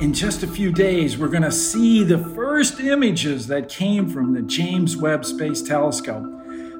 In just a few days, we're going to see the first images that came from the James Webb Space Telescope.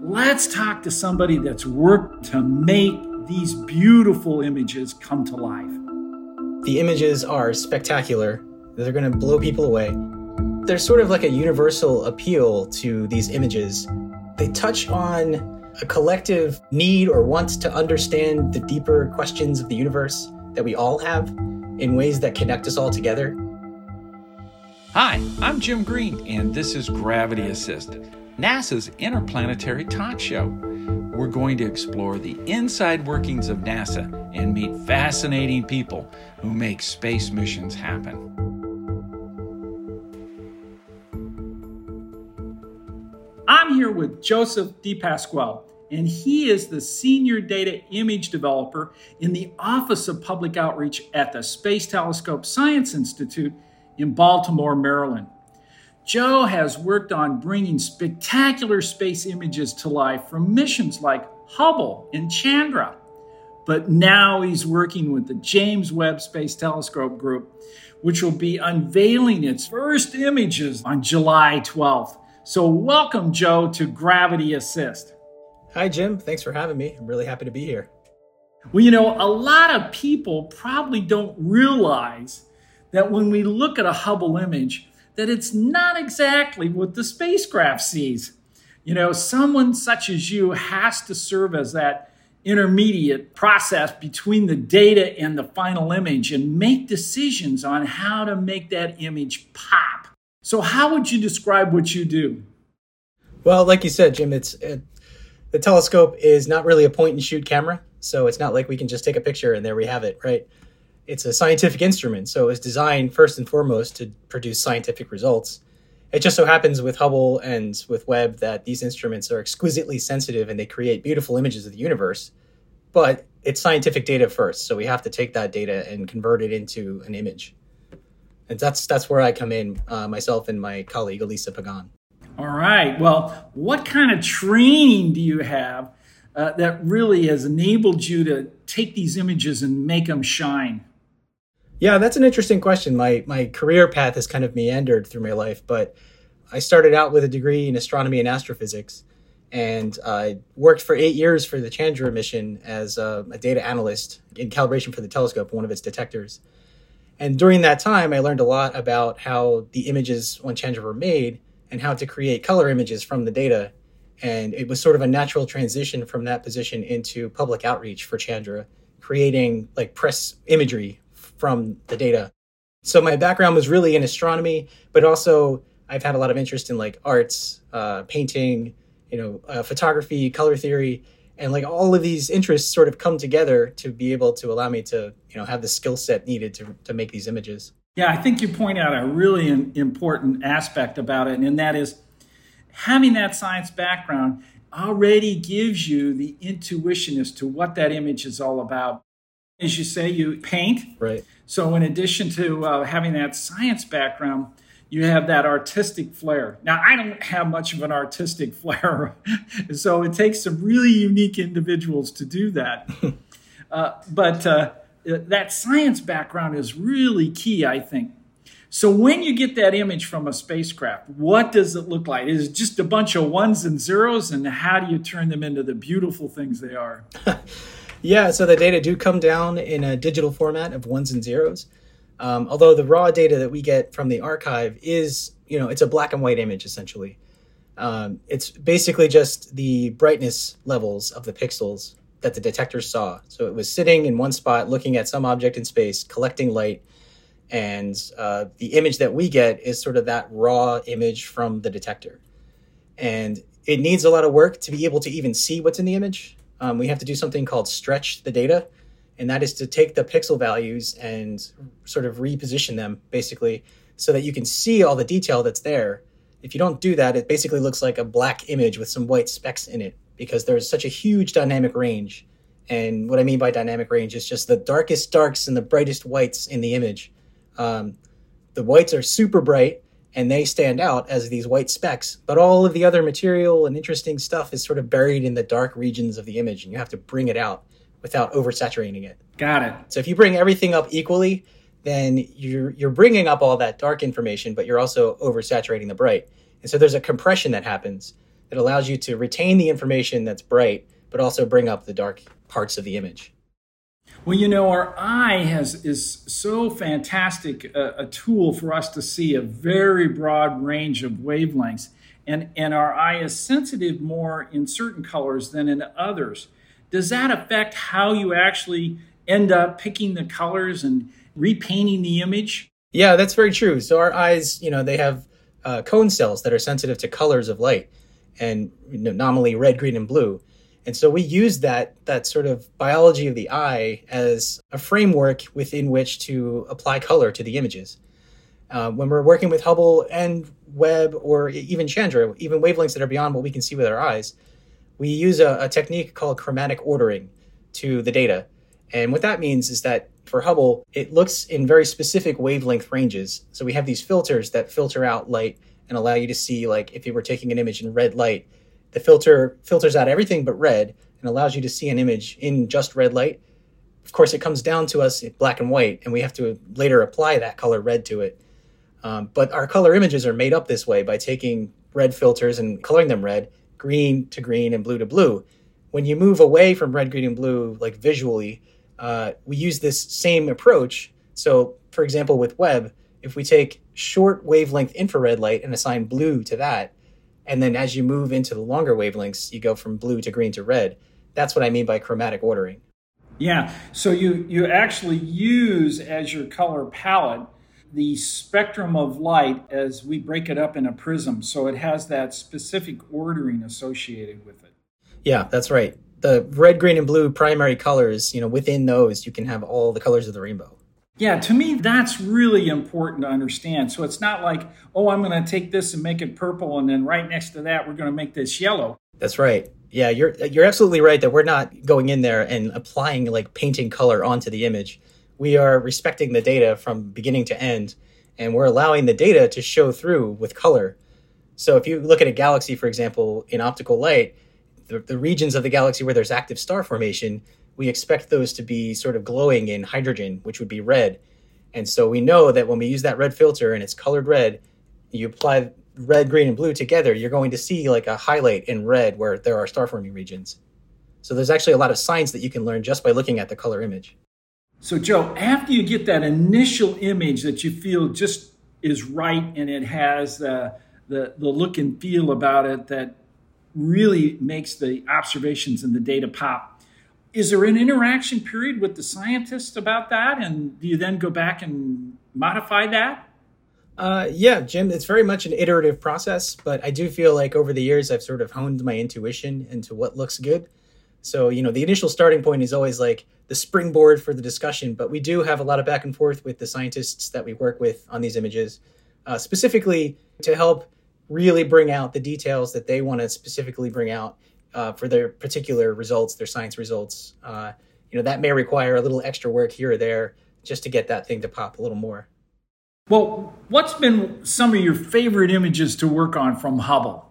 Let's talk to somebody that's worked to make these beautiful images come to life. The images are spectacular. They're going to blow people away. There's sort of like a universal appeal to these images. They touch on a collective need or want to understand the deeper questions of the universe that we all have in ways that connect us all together. Hi, I'm Jim Green, and this is Gravity Assist, NASA's interplanetary talk show. We're going to explore the inside workings of NASA and meet fascinating people who make space missions happen. I'm here with Joseph DePasquale and he is the senior data image developer in the Office of Public Outreach at the Space Telescope Science Institute in Baltimore, Maryland. Joe has worked on bringing spectacular space images to life from missions like Hubble and Chandra. But now he's working with the James Webb Space Telescope Group, which will be unveiling its first images on July 12th. So, welcome, Joe, to Gravity Assist. Hi, Jim. Thanks for having me. I'm really happy to be here. Well, you know, a lot of people probably don't realize that when we look at a Hubble image, that it's not exactly what the spacecraft sees. You know, someone such as you has to serve as that intermediate process between the data and the final image and make decisions on how to make that image pop. So, how would you describe what you do? Well, like you said, Jim, it's it, the telescope is not really a point and shoot camera, so it's not like we can just take a picture and there we have it, right? It's a scientific instrument, so it's designed first and foremost to produce scientific results. It just so happens with Hubble and with Webb that these instruments are exquisitely sensitive and they create beautiful images of the universe. But it's scientific data first, so we have to take that data and convert it into an image. And that's that's where I come in, uh, myself and my colleague Alyssa Pagan. All right. Well, what kind of training do you have uh, that really has enabled you to take these images and make them shine? Yeah, that's an interesting question. My my career path has kind of meandered through my life, but I started out with a degree in astronomy and astrophysics, and I worked for eight years for the Chandra mission as a, a data analyst in calibration for the telescope, one of its detectors. And during that time, I learned a lot about how the images on Chandra were made and how to create color images from the data. And it was sort of a natural transition from that position into public outreach for Chandra, creating like press imagery from the data. So my background was really in astronomy, but also I've had a lot of interest in like arts, uh, painting, you know, uh, photography, color theory, and like all of these interests sort of come together to be able to allow me to, you know, have the skill set needed to to make these images. Yeah, I think you point out a really important aspect about it, and that is having that science background already gives you the intuition as to what that image is all about. As you say, you paint. Right. So, in addition to uh, having that science background, you have that artistic flair. Now, I don't have much of an artistic flair, so it takes some really unique individuals to do that. uh, but uh, that science background is really key, I think. So when you get that image from a spacecraft, what does it look like? Is it just a bunch of ones and zeros, and how do you turn them into the beautiful things they are? yeah, so the data do come down in a digital format of ones and zeros. Um, although the raw data that we get from the archive is, you know, it's a black and white image essentially. Um, it's basically just the brightness levels of the pixels that the detector saw. So it was sitting in one spot, looking at some object in space, collecting light, and uh, the image that we get is sort of that raw image from the detector. And it needs a lot of work to be able to even see what's in the image. Um, we have to do something called stretch the data, and that is to take the pixel values and sort of reposition them basically so that you can see all the detail that's there. If you don't do that, it basically looks like a black image with some white specks in it because there's such a huge dynamic range. And what I mean by dynamic range is just the darkest darks and the brightest whites in the image. Um, the whites are super bright and they stand out as these white specks, but all of the other material and interesting stuff is sort of buried in the dark regions of the image, and you have to bring it out without oversaturating it. Got it. So if you bring everything up equally, then you're you're bringing up all that dark information, but you're also oversaturating the bright. And so there's a compression that happens that allows you to retain the information that's bright, but also bring up the dark parts of the image. Well, you know, our eye has is so fantastic a, a, tool for us to see a very broad range of wavelengths, and and our eye is sensitive more in certain colors than in others. Does that affect how you actually end up picking the colors and repainting the image? Yeah, that's very true. So our eyes, you know, they have uh, cone cells that are sensitive to colors of light, and you know, nominally red, green, and blue. And so we use that that sort of biology of the eye as a framework within which to apply color to the images. Uh, when we're working with Hubble and Webb or even Chandra, even wavelengths that are beyond what we can see with our eyes, we use a, a technique called chromatic ordering to the data. And what that means is that for Hubble, it looks in very specific wavelength ranges. So we have these filters that filter out light and allow you to see, like, if you were taking an image in red light, the filter filters out everything but red and allows you to see an image in just red light. Of course, it comes down to us black and white, and we have to later apply that color red to it. Um, but our color images are made up this way by taking red filters and coloring them red, green to green, and blue to blue. When you move away from red, green, and blue, like visually, uh, we use this same approach. So, for example, with Webb, if we take short wavelength infrared light and assign blue to that, and then as you move into the longer wavelengths, you go from blue to green to red. That's what I mean by chromatic ordering. Yeah. So you you actually use as your color palette the spectrum of light as we break it up in a prism. So it has that specific ordering associated with it. Yeah, that's right. The red, green, and blue primary colors, you know, within those you can have all the colors of the rainbow. Yeah, to me, that's really important to understand. So it's not like, oh, I'm going to take this and make it purple, and then right next to that, we're going to make this yellow. That's right. Yeah, you're you're absolutely right that we're not going in there and applying like painting color onto the image. We are respecting the data from beginning to end, and we're allowing the data to show through with color. So if you look at a galaxy, for example, in optical light, the, the regions of the galaxy where there's active star formation, we expect those to be sort of glowing in hydrogen, which would be red. And so we know that when we use that red filter and it's colored red, you apply red, green, and blue together, you're going to see like a highlight in red where there are star forming regions. So there's actually a lot of science that you can learn just by looking at the color image. So, Joe, after you get that initial image that you feel just is right and it has the, the, the look and feel about it that really makes the observations and the data pop, is there an interaction period with the scientists about that? And do you then go back and modify that? Uh, yeah, Jim, it's very much an iterative process, but I do feel like over the years I've sort of honed my intuition into what looks good. So, you know, the initial starting point is always like the springboard for the discussion, but we do have a lot of back and forth with the scientists that we work with on these images, uh, specifically to help really bring out the details that they want to specifically bring out uh, for their particular results, their science results. Uh, you know, that may require a little extra work here or there just to get that thing to pop a little more. Well, what's been some of your favorite images to work on from Hubble?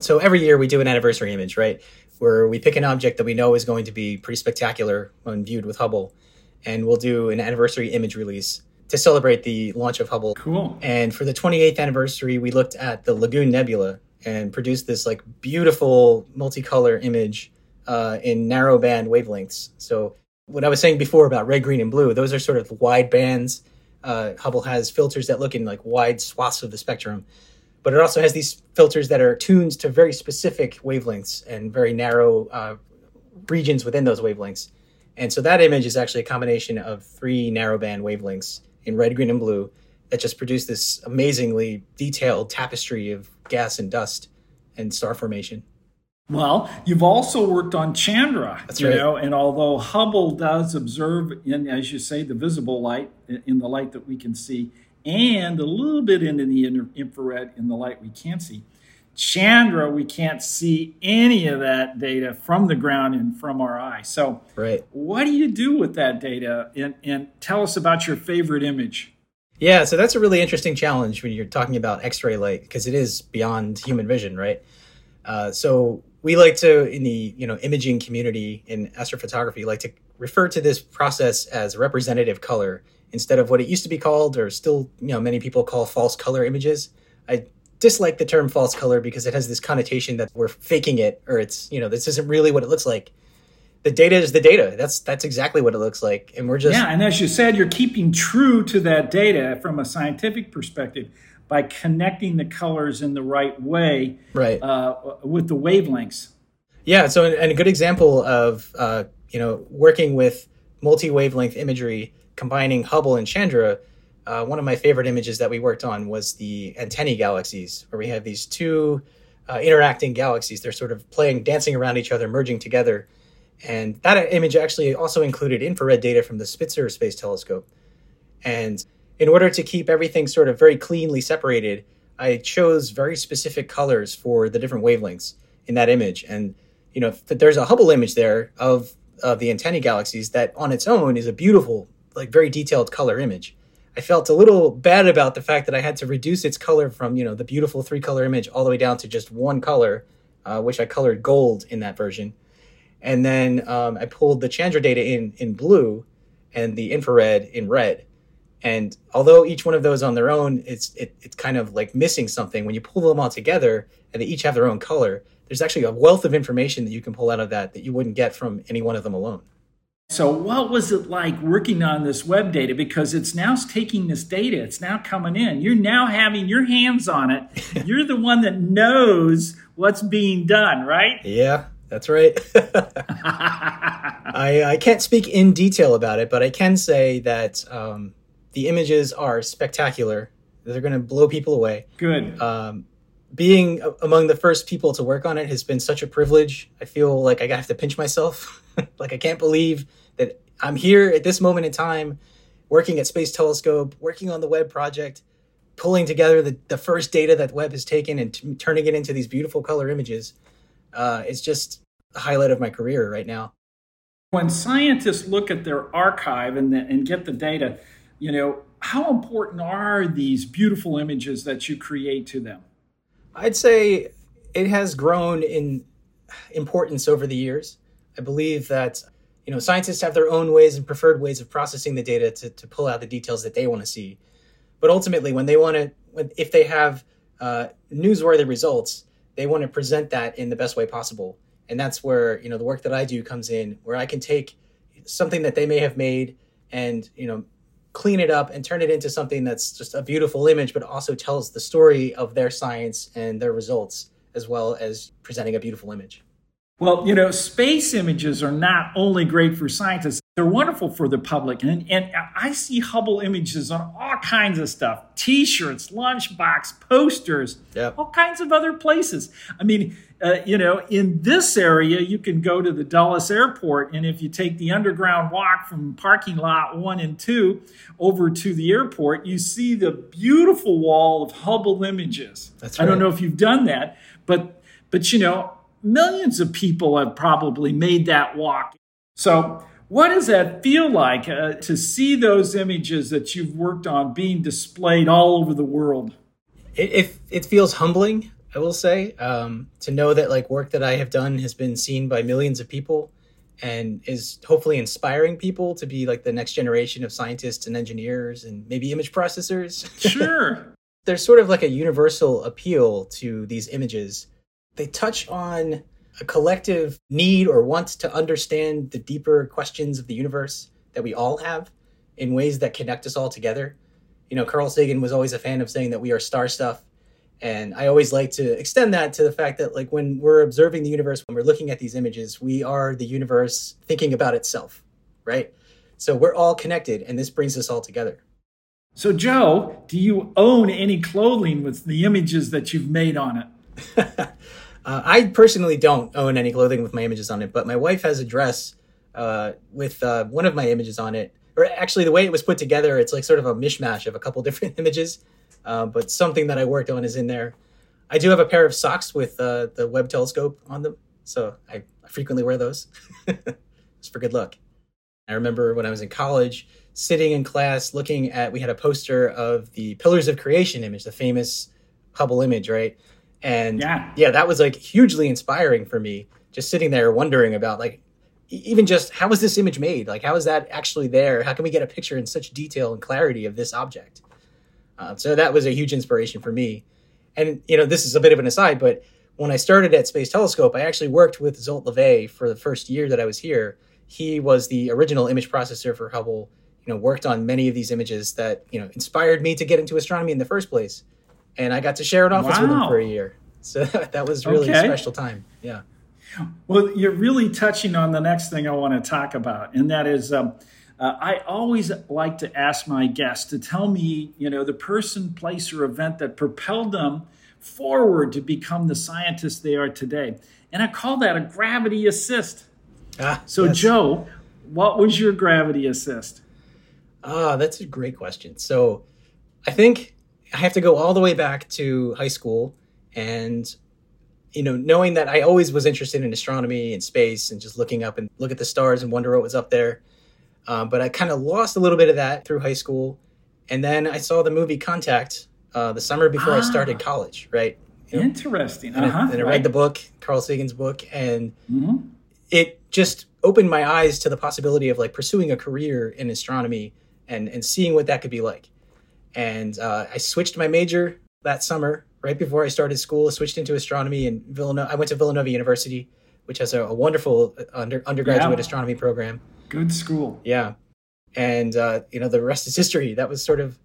So every year we do an anniversary image, right? Where we pick an object that we know is going to be pretty spectacular when viewed with Hubble, and we'll do an anniversary image release to celebrate the launch of Hubble. Cool. And for the 28th anniversary, we looked at the Lagoon Nebula, and produced this like beautiful multicolor image uh, in narrow band wavelengths. So what I was saying before about red, green, and blue, those are sort of wide bands. Uh, Hubble has filters that look in like wide swaths of the spectrum, but it also has these filters that are tuned to very specific wavelengths and very narrow uh, regions within those wavelengths. And so that image is actually a combination of three narrowband wavelengths in red, green, and blue that just produced this amazingly detailed tapestry of gas and dust and star formation. Well, you've also worked on Chandra, That's you right. know, and although Hubble does observe in, as you say, the visible light in the light that we can see, and a little bit into the infrared in the light we can't see, Chandra, we can't see any of that data from the ground and from our eye. So, right. what do you do with that data? And, and tell us about your favorite image. Yeah, so that's a really interesting challenge when you're talking about X-ray light because it is beyond human vision, right? Uh, so we like to in the you know imaging community in astrophotography like to refer to this process as representative color instead of what it used to be called or still you know many people call false color images i dislike the term false color because it has this connotation that we're faking it or it's you know this isn't really what it looks like the data is the data that's that's exactly what it looks like and we're just yeah and as you said you're keeping true to that data from a scientific perspective by connecting the colors in the right way right uh, with the wavelengths. Yeah, so and a good example of uh, you know working with multi wavelength imagery, combining Hubble and Chandra. Uh, one of my favorite images that we worked on was the antennae galaxies, where we have these two uh, interacting galaxies. They're sort of playing, dancing around each other, merging together. And that image actually also included infrared data from the Spitzer Space Telescope. And in order to keep everything sort of very cleanly separated, I chose very specific colors for the different wavelengths in that image. And you know, there's a Hubble image there of of the antennae galaxies that on its own is a beautiful, like very detailed color image. I felt a little bad about the fact that I had to reduce its color from you know the beautiful three color image all the way down to just one color, uh, which I colored gold in that version, and then um, I pulled the Chandra data in in blue, and the infrared in red. And although each one of those on their own, it's it, it's kind of like missing something. When you pull them all together and they each have their own color, there's actually a wealth of information that you can pull out of that that you wouldn't get from any one of them alone. So, what was it like working on this Webb data? Because it's now taking this data, it's now coming in. You're now having your hands on it. You're the one that knows what's being done, right? Yeah, that's right. I, I can't speak in detail about it, but I can say that um, the images are spectacular. They're going to blow people away. Good. Um, being among the first people to work on it has been such a privilege. I feel like I have to pinch myself. like I can't believe that I'm here at this moment in time, working at Space Telescope, working on the Webb project, pulling together the, the first data that Webb has taken and t- turning it into these beautiful color images. Uh, it's just the highlight of my career right now. When scientists look at their archive and, the, and get the data, you know, how important are these beautiful images that you create to them? I'd say it has grown in importance over the years. I believe that you know scientists have their own ways and preferred ways of processing the data to, to pull out the details that they want to see. But ultimately, when they want to, if they have uh, newsworthy results, they want to present that in the best way possible. And that's where you know the work that I do comes in, where I can take something that they may have made and you know clean it up and turn it into something that's just a beautiful image, but also tells the story of their science and their results, as well as presenting a beautiful image. Well, you know, space images are not only great for scientists, they're wonderful for the public. And, and I see Hubble images on all kinds of stuff t shirts, lunchbox, posters, yep. all kinds of other places. I mean, uh, you know, in this area, you can go to the Dulles Airport. And if you take the underground walk from parking lot one and two over to the airport, you see the beautiful wall of Hubble images. That's right. I don't know if you've done that, but, but you know, millions of people have probably made that walk. So, what does that feel like uh, to see those images that you've worked on being displayed all over the world? It, it, it feels humbling, I will say, um, to know that like work that I have done has been seen by millions of people and is hopefully inspiring people to be like the next generation of scientists and engineers and maybe image processors. Sure. There's sort of like a universal appeal to these images. They touch on a collective need or want to understand the deeper questions of the universe that we all have in ways that connect us all together. You know, Carl Sagan was always a fan of saying that we are star stuff. And I always like to extend that to the fact that, like, when we're observing the universe, when we're looking at these images, we are the universe thinking about itself, right? So we're all connected, and this brings us all together. So, Joe, do you own any clothing with the images that you've made on it? Uh, I personally don't own any clothing with my images on it, but my wife has a dress uh, with uh, one of my images on it. Or actually, the way it was put together, it's like sort of a mishmash of a couple different images, uh, but something that I worked on is in there. I do have a pair of socks with uh, the Webb telescope on them, so I, frequently wear those just for good luck. I remember when I was in college, sitting in class looking at, we had a poster of the Pillars of Creation image, the famous Hubble image, right? And Yeah. yeah, that was like hugely inspiring for me. Just sitting there wondering about like even just how was this image made? Like how is that actually there? How can we get a picture in such detail and clarity of this object? Uh, so that was a huge inspiration for me. And you know, this is a bit of an aside, but when I started at Space Telescope, I actually worked with Zolt Levay for the first year that I was here. He was the original image processor for Hubble. You know, worked on many of these images that you know inspired me to get into astronomy in the first place, and I got to share an office with him for a year. So that was really a special time. Yeah. Well, you're really touching on the next thing I want to talk about, and that is um, uh, I always like to ask my guests to tell me, you know, the person, place, or event that propelled them forward to become the scientists they are today. And I call that a gravity assist. Ah, So, yes. Joe, what was your gravity assist? Ah, that's a great question. So, I think I have to go all the way back to high school, and you know, knowing that I always was interested in astronomy and space, and just looking up and look at the stars and wonder what was up there. Um, but I kind of lost a little bit of that through high school, and then I saw the movie Contact uh, the summer before I Ah. started college. Right, You know, Interesting. and, I, Uh-huh. and I read the book, Carl Sagan's book, and Mhm. it just opened my eyes to the possibility of like pursuing a career in astronomy and and seeing what that could be like. And uh, I switched my major that summer right before I started school. switched into astronomy in Villanova. I went to Villanova University, which has a, a wonderful under, undergraduate Yeah. astronomy program. Good school. Yeah, and uh, you know the rest is history. That was sort of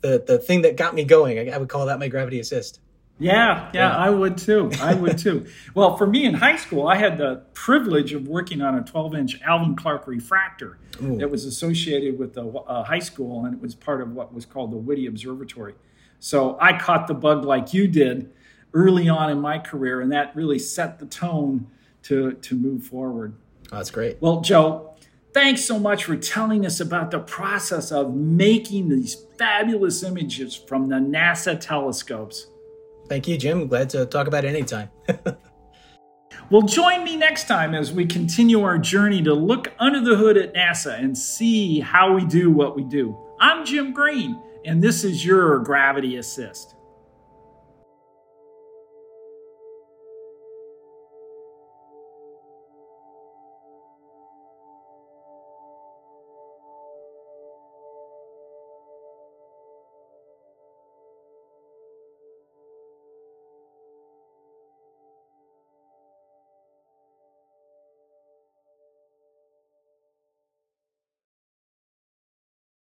the the thing that got me going. I, I would call that my gravity assist. Yeah, yeah, Yeah. I would too. I would too. well, for me in high school, I had the privilege of working on a 12 inch Alvan Clark refractor Ooh. that was associated with the uh, high school, and it was part of what was called the Whitty Observatory. So I caught the bug like you did early on in my career, and that really set the tone to, to move forward. Oh, that's great. Well, Joe, thanks so much for telling us about the process of making these fabulous images from the NASA telescopes. Thank you, Jim. Glad to talk about it anytime. Well, join me next time as we continue our journey to look under the hood at NASA and see how we do what we do. I'm Jim Green, and this is your Gravity Assist.